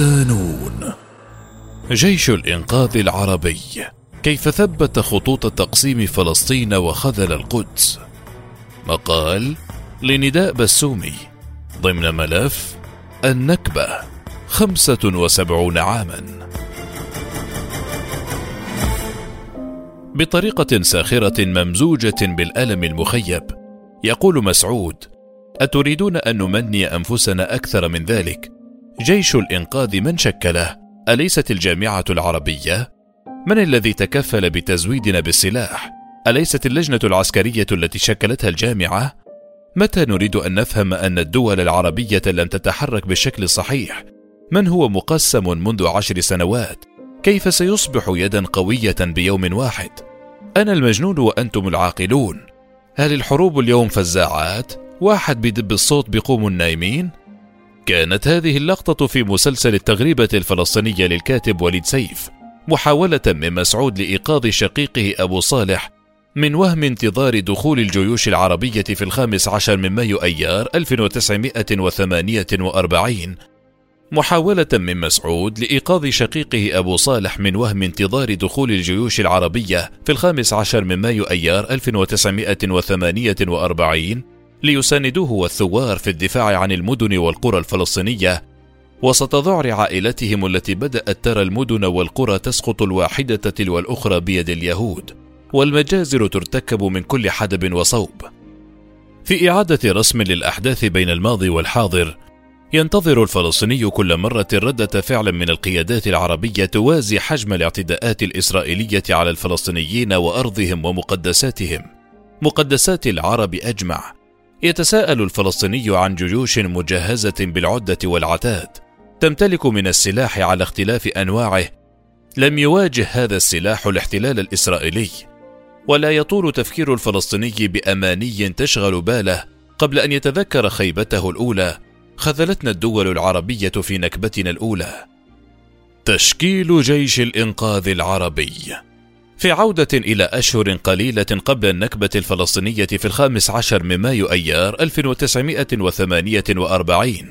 ودانون جيش الإنقاذ العربي. كيف ثبت خطوط تقسيم فلسطين وخذل القدس؟ مقال لنداء بسومي. ضمن ملف النكبة خمسة وسبعون عاما. بطريقة ساخرة ممزوجة بالألم المخيب يقول مسعود أتريدون أن نمني أنفسنا أكثر من ذلك؟ جيش الإنقاذ من شكله أليست الجامعة العربية؟ من الذي تكفل بتزويدنا بالسلاح؟ أليست اللجنة العسكرية التي شكلتها الجامعة؟ متى نريد أن نفهم أن الدول العربية لم تتحرك بالشكل الصحيح؟ من هو مقسم منذ عشر سنوات؟ كيف سيصبح يدا قوية بيوم واحد؟ أنا المجنون وأنتم العاقلون هل الحروب اليوم فزاعات؟ واحد بدب الصوت بيقوم النايمين؟ كانت هذه اللقطة في مسلسل التغريبة الفلسطينية للكاتب وليد سيف محاولة من مسعود لإيقاظ شقيقه أبو صالح من وهم انتظار دخول الجيوش العربية في الخامس عشر من مايو أيار 1948 محاولة من مسعود لإيقاظ شقيقه أبو صالح من وهم انتظار دخول الجيوش العربية في الخامس عشر من مايو أيار 1948 ليساندوه والثوار في الدفاع عن المدن والقرى الفلسطينية وسط ذعر عائلتهم التي بدأت ترى المدن والقرى تسقط الواحدة تلو الأخرى بيد اليهود والمجازر ترتكب من كل حدب وصوب. في إعادة رسم للأحداث بين الماضي والحاضر ينتظر الفلسطيني كل مرة ردة فعل من القيادات العربية توازي حجم الاعتداءات الإسرائيلية على الفلسطينيين وأرضهم ومقدساتهم. مقدسات العرب أجمع. يتساءل الفلسطيني عن جيوش مجهزة بالعدة والعتاد تمتلك من السلاح على اختلاف أنواعه. لم يواجه هذا السلاح الاحتلال الإسرائيلي ولا يطول تفكير الفلسطيني بأماني تشغل باله. قبل أن يتذكر خيبته الأولى خذلتنا الدول العربية في نكبتنا الأولى. تشكيل جيش الإنقاذ العربي. في عودة إلى أشهر قليلة قبل النكبة الفلسطينية في الخامس عشر من مايو أيار 1948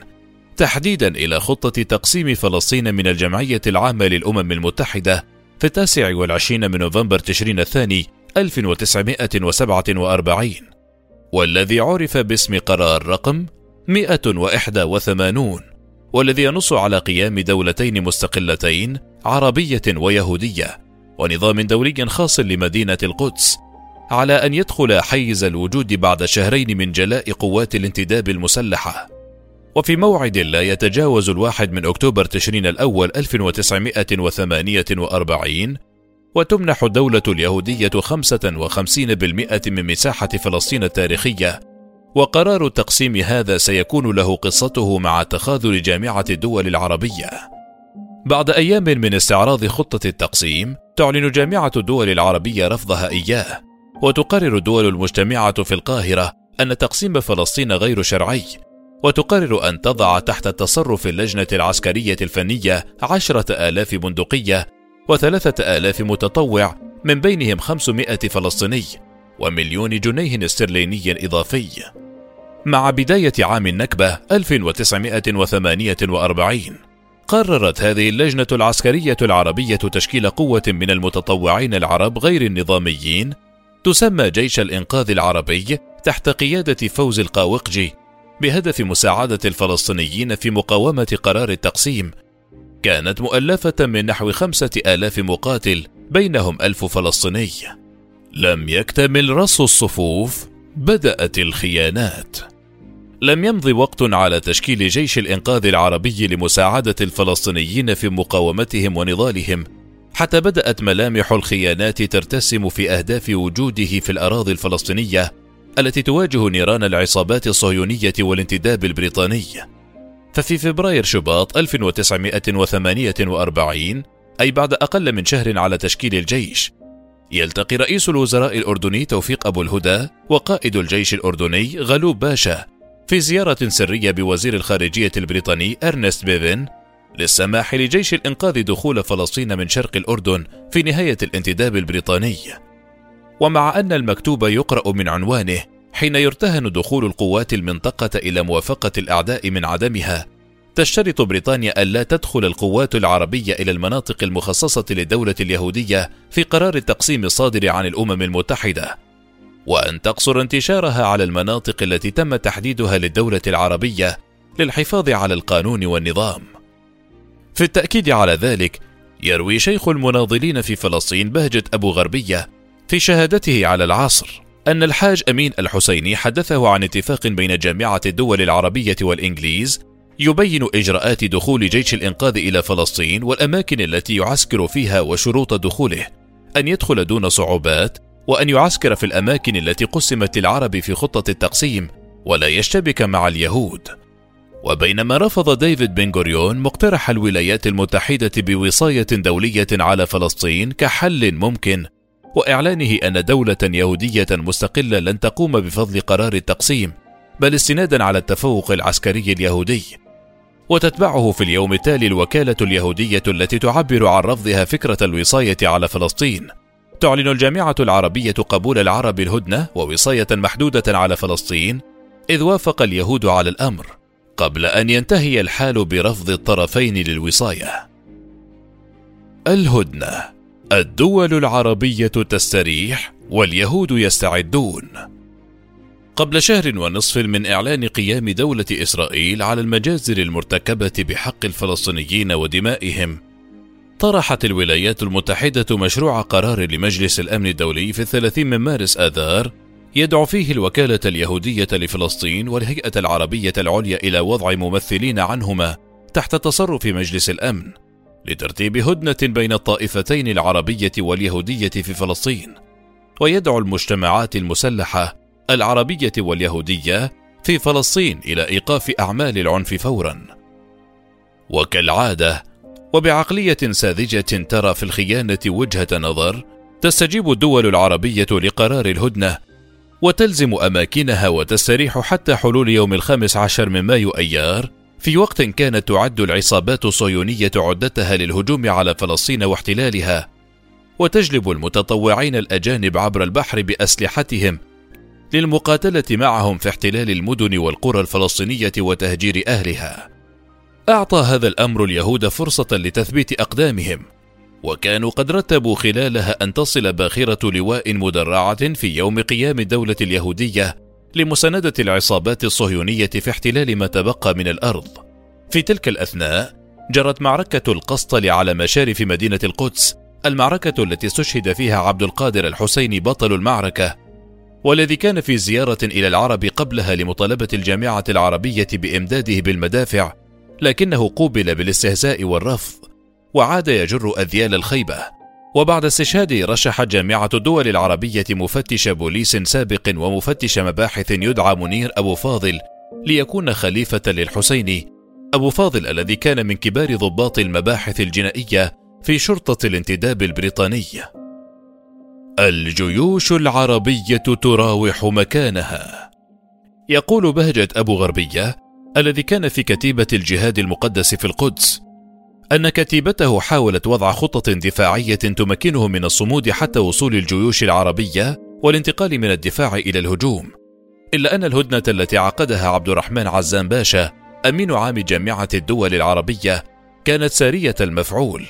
تحديدا إلى خطة تقسيم فلسطين من الجمعية العامة للأمم المتحدة في التاسع والعشرين من نوفمبر تشرين الثاني 1947 والذي عرف باسم قرار رقم 181 والذي ينص على قيام دولتين مستقلتين عربية ويهودية. ونظام دولي خاص لمدينة القدس على أن يدخل حيز الوجود بعد شهرين من جلاء قوات الانتداب المسلحة وفي موعد لا يتجاوز الواحد من أكتوبر تشرين الأول 1948 وتمنح الدولة اليهودية 55% من مساحة فلسطين التاريخية وقرار تقسيم هذا سيكون له قصته مع تخاذل جامعة الدول العربية. بعد أيام من استعراض خطة التقسيم، تعلن جامعة الدول العربية رفضها إياه، وتقرر الدول المجتمعة في القاهرة أن تقسيم فلسطين غير شرعي، وتقرر أن تضع تحت تصرف اللجنة العسكرية الفنية عشرة آلاف بندقية وثلاثة آلاف متطوع من بينهم خمسمائة فلسطيني ومليون جنيه استرليني إضافي. مع بداية عام النكبة 1948 قررت هذه اللجنة العسكرية العربية تشكيل قوة من المتطوعين العرب غير النظاميين تسمى جيش الإنقاذ العربي تحت قيادة فوز القاوقجي بهدف مساعدة الفلسطينيين في مقاومة قرار التقسيم. كانت مؤلفة من نحو خمسة آلاف مقاتل بينهم ألف فلسطيني. لم يكتمل رص الصفوف بدأت الخيانات. لم يمض وقت على تشكيل جيش الإنقاذ العربي لمساعدة الفلسطينيين في مقاومتهم ونضالهم حتى بدأت ملامح الخيانات ترتسم في أهداف وجوده في الأراضي الفلسطينية التي تواجه نيران العصابات الصهيونية والانتداب البريطاني. ففي فبراير شباط 1948 أي بعد أقل من شهر على تشكيل الجيش يلتقي رئيس الوزراء الأردني توفيق أبو الهدى وقائد الجيش الأردني غلوب باشا في زيارة سرية بوزير الخارجية البريطاني أرنست بيفن للسماح لجيش الإنقاذ دخول فلسطين من شرق الأردن في نهاية الانتداب البريطاني. ومع أن المكتوب يقرأ من عنوانه حين يرتهن دخول القوات المنطقة إلى موافقة الأعداء من عدمها، تشترط بريطانيا ألا تدخل القوات العربية إلى المناطق المخصصة للدولة اليهودية في قرار التقسيم الصادر عن الأمم المتحدة، وأن تقصر انتشارها على المناطق التي تم تحديدها للدولة العربية للحفاظ على القانون والنظام. في التأكيد على ذلك، يروي شيخ المناضلين في فلسطين بهجة أبو غربية في شهادته على العصر أن الحاج أمين الحسيني حدثه عن اتفاق بين جامعة الدول العربية والإنجليز يبين إجراءات دخول جيش الإنقاذ إلى فلسطين والأماكن التي يعسكر فيها وشروط دخوله أن يدخل دون صعوبات وأن يعسكر في الأماكن التي قسمت للعرب في خطة التقسيم ولا يشتبك مع اليهود. وبينما رفض ديفيد بن غوريون مقترح الولايات المتحدة بوصاية دولية على فلسطين كحل ممكن وإعلانه أن دولة يهودية مستقلة لن تقوم بفضل قرار التقسيم بل استنادا على التفوق العسكري اليهودي. وتتبعه في اليوم التالي الوكالة اليهودية التي تعبر عن رفضها فكرة الوصاية على فلسطين. تعلن الجامعة العربية قبول العرب الهدنة ووصاية محدودة على فلسطين إذ وافق اليهود على الأمر قبل أن ينتهي الحال برفض الطرفين للوصاية الهدنة الدول العربية تستريح واليهود يستعدون. قبل شهر ونصف من إعلان قيام دولة إسرائيل على المجازر المرتكبة بحق الفلسطينيين ودمائهم، طرحت الولايات المتحدة مشروع قرار لمجلس الأمن الدولي في الثلاثين من مارس آذار يدعو فيه الوكالة اليهودية لفلسطين والهيئة العربية العليا إلى وضع ممثلين عنهما تحت تصرف مجلس الأمن. لترتيب هدنة بين الطائفتين العربية واليهودية في فلسطين ويدعو المجتمعات المسلحة العربية واليهودية في فلسطين إلى إيقاف أعمال العنف فورا وكالعادة وبعقلية ساذجة ترى في الخيانة وجهة نظر تستجيب الدول العربية لقرار الهدنة وتلزم أماكنها وتستريح حتى حلول يوم الخامس عشر من مايو أيار في وقت كانت تعد العصابات الصهيونية عدتها للهجوم على فلسطين واحتلالها، وتجلب المتطوعين الأجانب عبر البحر بأسلحتهم للمقاتلة معهم في احتلال المدن والقرى الفلسطينية وتهجير أهلها. أعطى هذا الأمر اليهود فرصة لتثبيت أقدامهم، وكانوا قد رتبوا خلالها أن تصل باخرة لواء مدرعة في يوم قيام الدولة اليهودية لمساندة العصابات الصهيونية في احتلال ما تبقى من الأرض. في تلك الأثناء جرت معركة القسطل على مشارف مدينة القدس، المعركة التي استشهد فيها عبد القادر الحسيني بطل المعركة، والذي كان في زيارة إلى العرب قبلها لمطالبة الجامعة العربية بإمداده بالمدافع، لكنه قوبل بالاستهزاء والرفض، وعاد يجر أذيال الخيبة. وبعد استشهاده رشح جامعة الدول العربية مفتش بوليس سابق ومفتش مباحث يدعى منير أبو فاضل ليكون خليفة للحسيني أبو فاضل الذي كان من كبار ضباط المباحث الجنائية في شرطة الانتداب البريطاني. الجيوش العربية تراوح مكانها. يقول بهجة أبو غربية الذي كان في كتيبة الجهاد المقدس في القدس: أن كتيبته حاولت وضع خطة دفاعية تمكنه من الصمود حتى وصول الجيوش العربية والانتقال من الدفاع إلى الهجوم، إلا أن الهدنة التي عقدها عبد الرحمن عزام باشا أمين عام جامعة الدول العربية كانت سارية المفعول،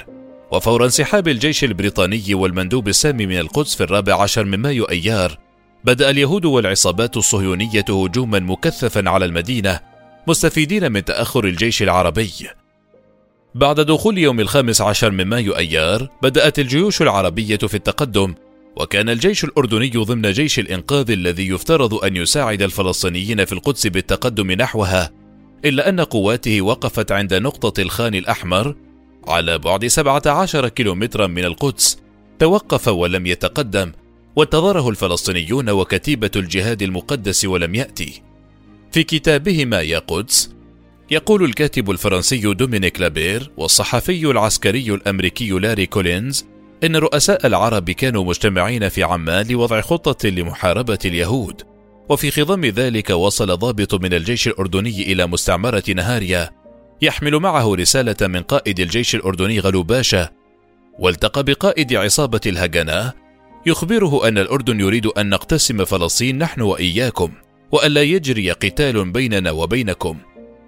وفور انسحاب الجيش البريطاني والمندوب السامي من القدس في الرابع عشر من مايو أيار، بدأ اليهود والعصابات الصهيونية هجوما مكثفا على المدينة مستفيدين من تأخر الجيش العربي. بعد دخول يوم الخامس عشر من مايو أيار بدأت الجيوش العربية في التقدم وكان الجيش الأردني ضمن جيش الإنقاذ الذي يفترض أن يساعد الفلسطينيين في القدس بالتقدم نحوها إلا أن قواته وقفت عند نقطة الخان الأحمر على بعد 17 كيلومترا من القدس. توقف ولم يتقدم وانتظره الفلسطينيون وكتيبة الجهاد المقدس ولم يأتي. في كتابهما يا قدس يقول الكاتب الفرنسي دومينيك لابير والصحفي العسكري الأمريكي لاري كولينز إن رؤساء العرب كانوا مجتمعين في عمان لوضع خطة لمحاربة اليهود وفي خضم ذلك وصل ضابط من الجيش الأردني إلى مستعمرة نهاريا يحمل معه رسالة من قائد الجيش الأردني غلوب باشا والتقى بقائد عصابة الهجنه يخبره أن الأردن يريد أن نقتسم فلسطين نحن وإياكم. والا يجري قتال بيننا وبينكم.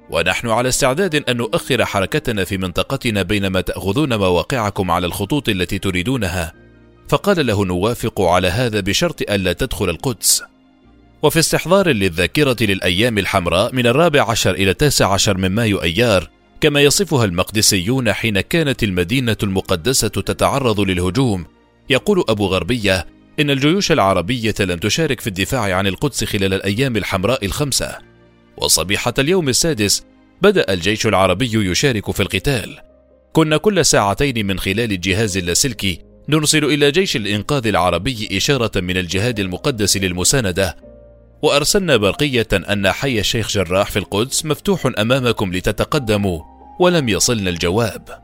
ونحن على استعداد أن نؤخر حركتنا في منطقتنا بينما تأخذون مواقعكم على الخطوط التي تريدونها. فقال له نوافق على هذا بشرط ألا تدخل القدس. وفي استحضار للذاكرة للأيام الحمراء من الرابع عشر إلى التاسع عشر من مايو أيار كما يصفها المقدسيون حين كانت المدينة المقدسة تتعرض للهجوم يقول أبو غربية إن الجيوش العربية لم تشارك في الدفاع عن القدس خلال الأيام الحمراء الخمسة. وصبيحة اليوم السادس بدأ الجيش العربي يشارك في القتال. كنا كل ساعتين من خلال الجهاز اللاسلكي نرسل إلى جيش الإنقاذ العربي إشارة من الجهاد المقدس للمساندة. وأرسلنا برقية أن حي الشيخ جراح في القدس مفتوح أمامكم لتتقدموا ولم يصلنا الجواب.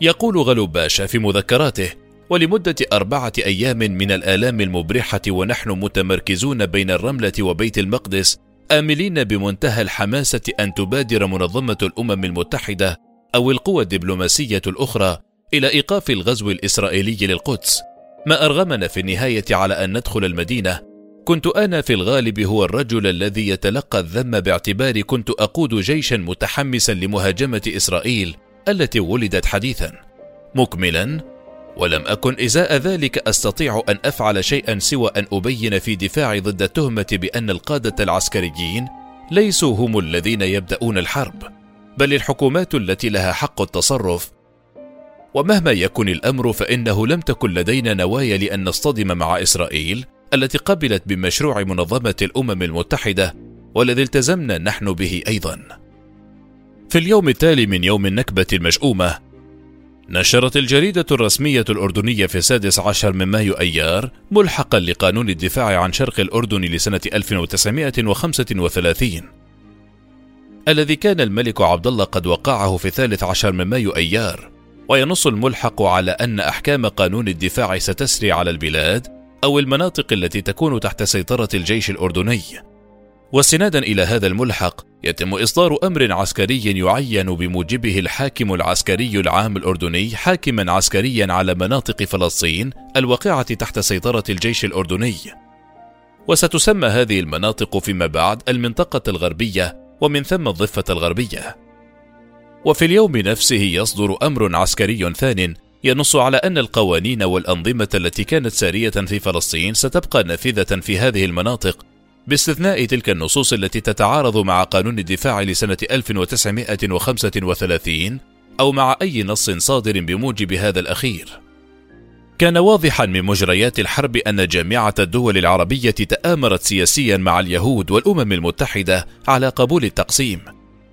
يقول غلو باشا في مذكراته ولمدة أربعة أيام من الآلام المبرحة ونحن متمركزون بين الرملة وبيت المقدس آملين بمنتهى الحماسة أن تبادر منظمة الأمم المتحدة أو القوى الدبلوماسية الأخرى إلى إيقاف الغزو الإسرائيلي للقدس. ما أرغمنا في النهاية على أن ندخل المدينة. كنت أنا في الغالب هو الرجل الذي يتلقى الذم باعتباري كنت أقود جيشا متحمسا لمهاجمة إسرائيل التي ولدت حديثا. مكملا ولم أكن إزاء ذلك أستطيع أن أفعل شيئا سوى أن أبين في دفاعي ضد التهمة بأن القادة العسكريين ليسوا هم الذين يبدأون الحرب بل الحكومات التي لها حق التصرف ومهما يكن الأمر فإنه لم تكن لدينا نوايا لأن نصطدم مع إسرائيل التي قبلت بمشروع منظمة الأمم المتحدة والذي التزمنا نحن به أيضا. في اليوم التالي من يوم النكبة المشؤومة، نشرت الجريدة الرسمية الأردنية في السادس عشر من مايو أيار ملحقا لقانون الدفاع عن شرق الأردن لسنة 1935 الذي كان الملك عبد الله قد وقعه في الثالث عشر من مايو أيار وينص الملحق على أن أحكام قانون الدفاع ستسري على البلاد أو المناطق التي تكون تحت سيطرة الجيش الأردني. واستنادا إلى هذا الملحق، يتم إصدار أمر عسكري يعين بموجبه الحاكم العسكري العام الأردني حاكما عسكريا على مناطق فلسطين الواقعة تحت سيطرة الجيش الأردني. وستسمى هذه المناطق فيما بعد المنطقة الغربية ومن ثم الضفة الغربية. وفي اليوم نفسه يصدر أمر عسكري ثان ينص على أن القوانين والأنظمة التي كانت سارية في فلسطين ستبقى نافذة في هذه المناطق باستثناء تلك النصوص التي تتعارض مع قانون الدفاع لسنة 1935 أو مع أي نص صادر بموجب هذا الأخير. كان واضحا من مجريات الحرب أن جامعة الدول العربية تآمرت سياسيا مع اليهود والأمم المتحدة على قبول التقسيم،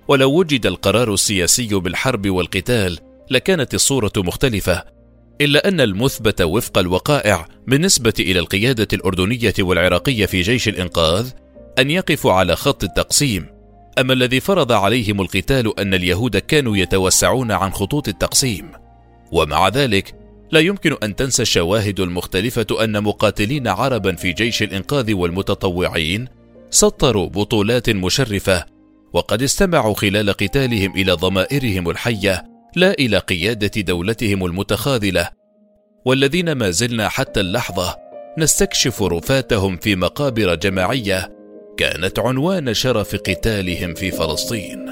ولو وجد القرار السياسي بالحرب والقتال لكانت الصورة مختلفة إلا أن المثبت وفق الوقائع بالنسبة إلى القيادة الأردنية والعراقية في جيش الإنقاذ أن يقفوا على خط التقسيم. أما الذي فرض عليهم القتال أن اليهود كانوا يتوسعون عن خطوط التقسيم. ومع ذلك لا يمكن أن تنسى الشواهد المختلفة أن مقاتلين عربا في جيش الإنقاذ والمتطوعين سطروا بطولات مشرفة وقد استمعوا خلال قتالهم إلى ضمائرهم الحية لا إلى قيادة دولتهم المتخاذلة. والذين ما زلنا حتى اللحظة نستكشف رفاتهم في مقابر جماعية كانت عنوان شرف قتالهم في فلسطين.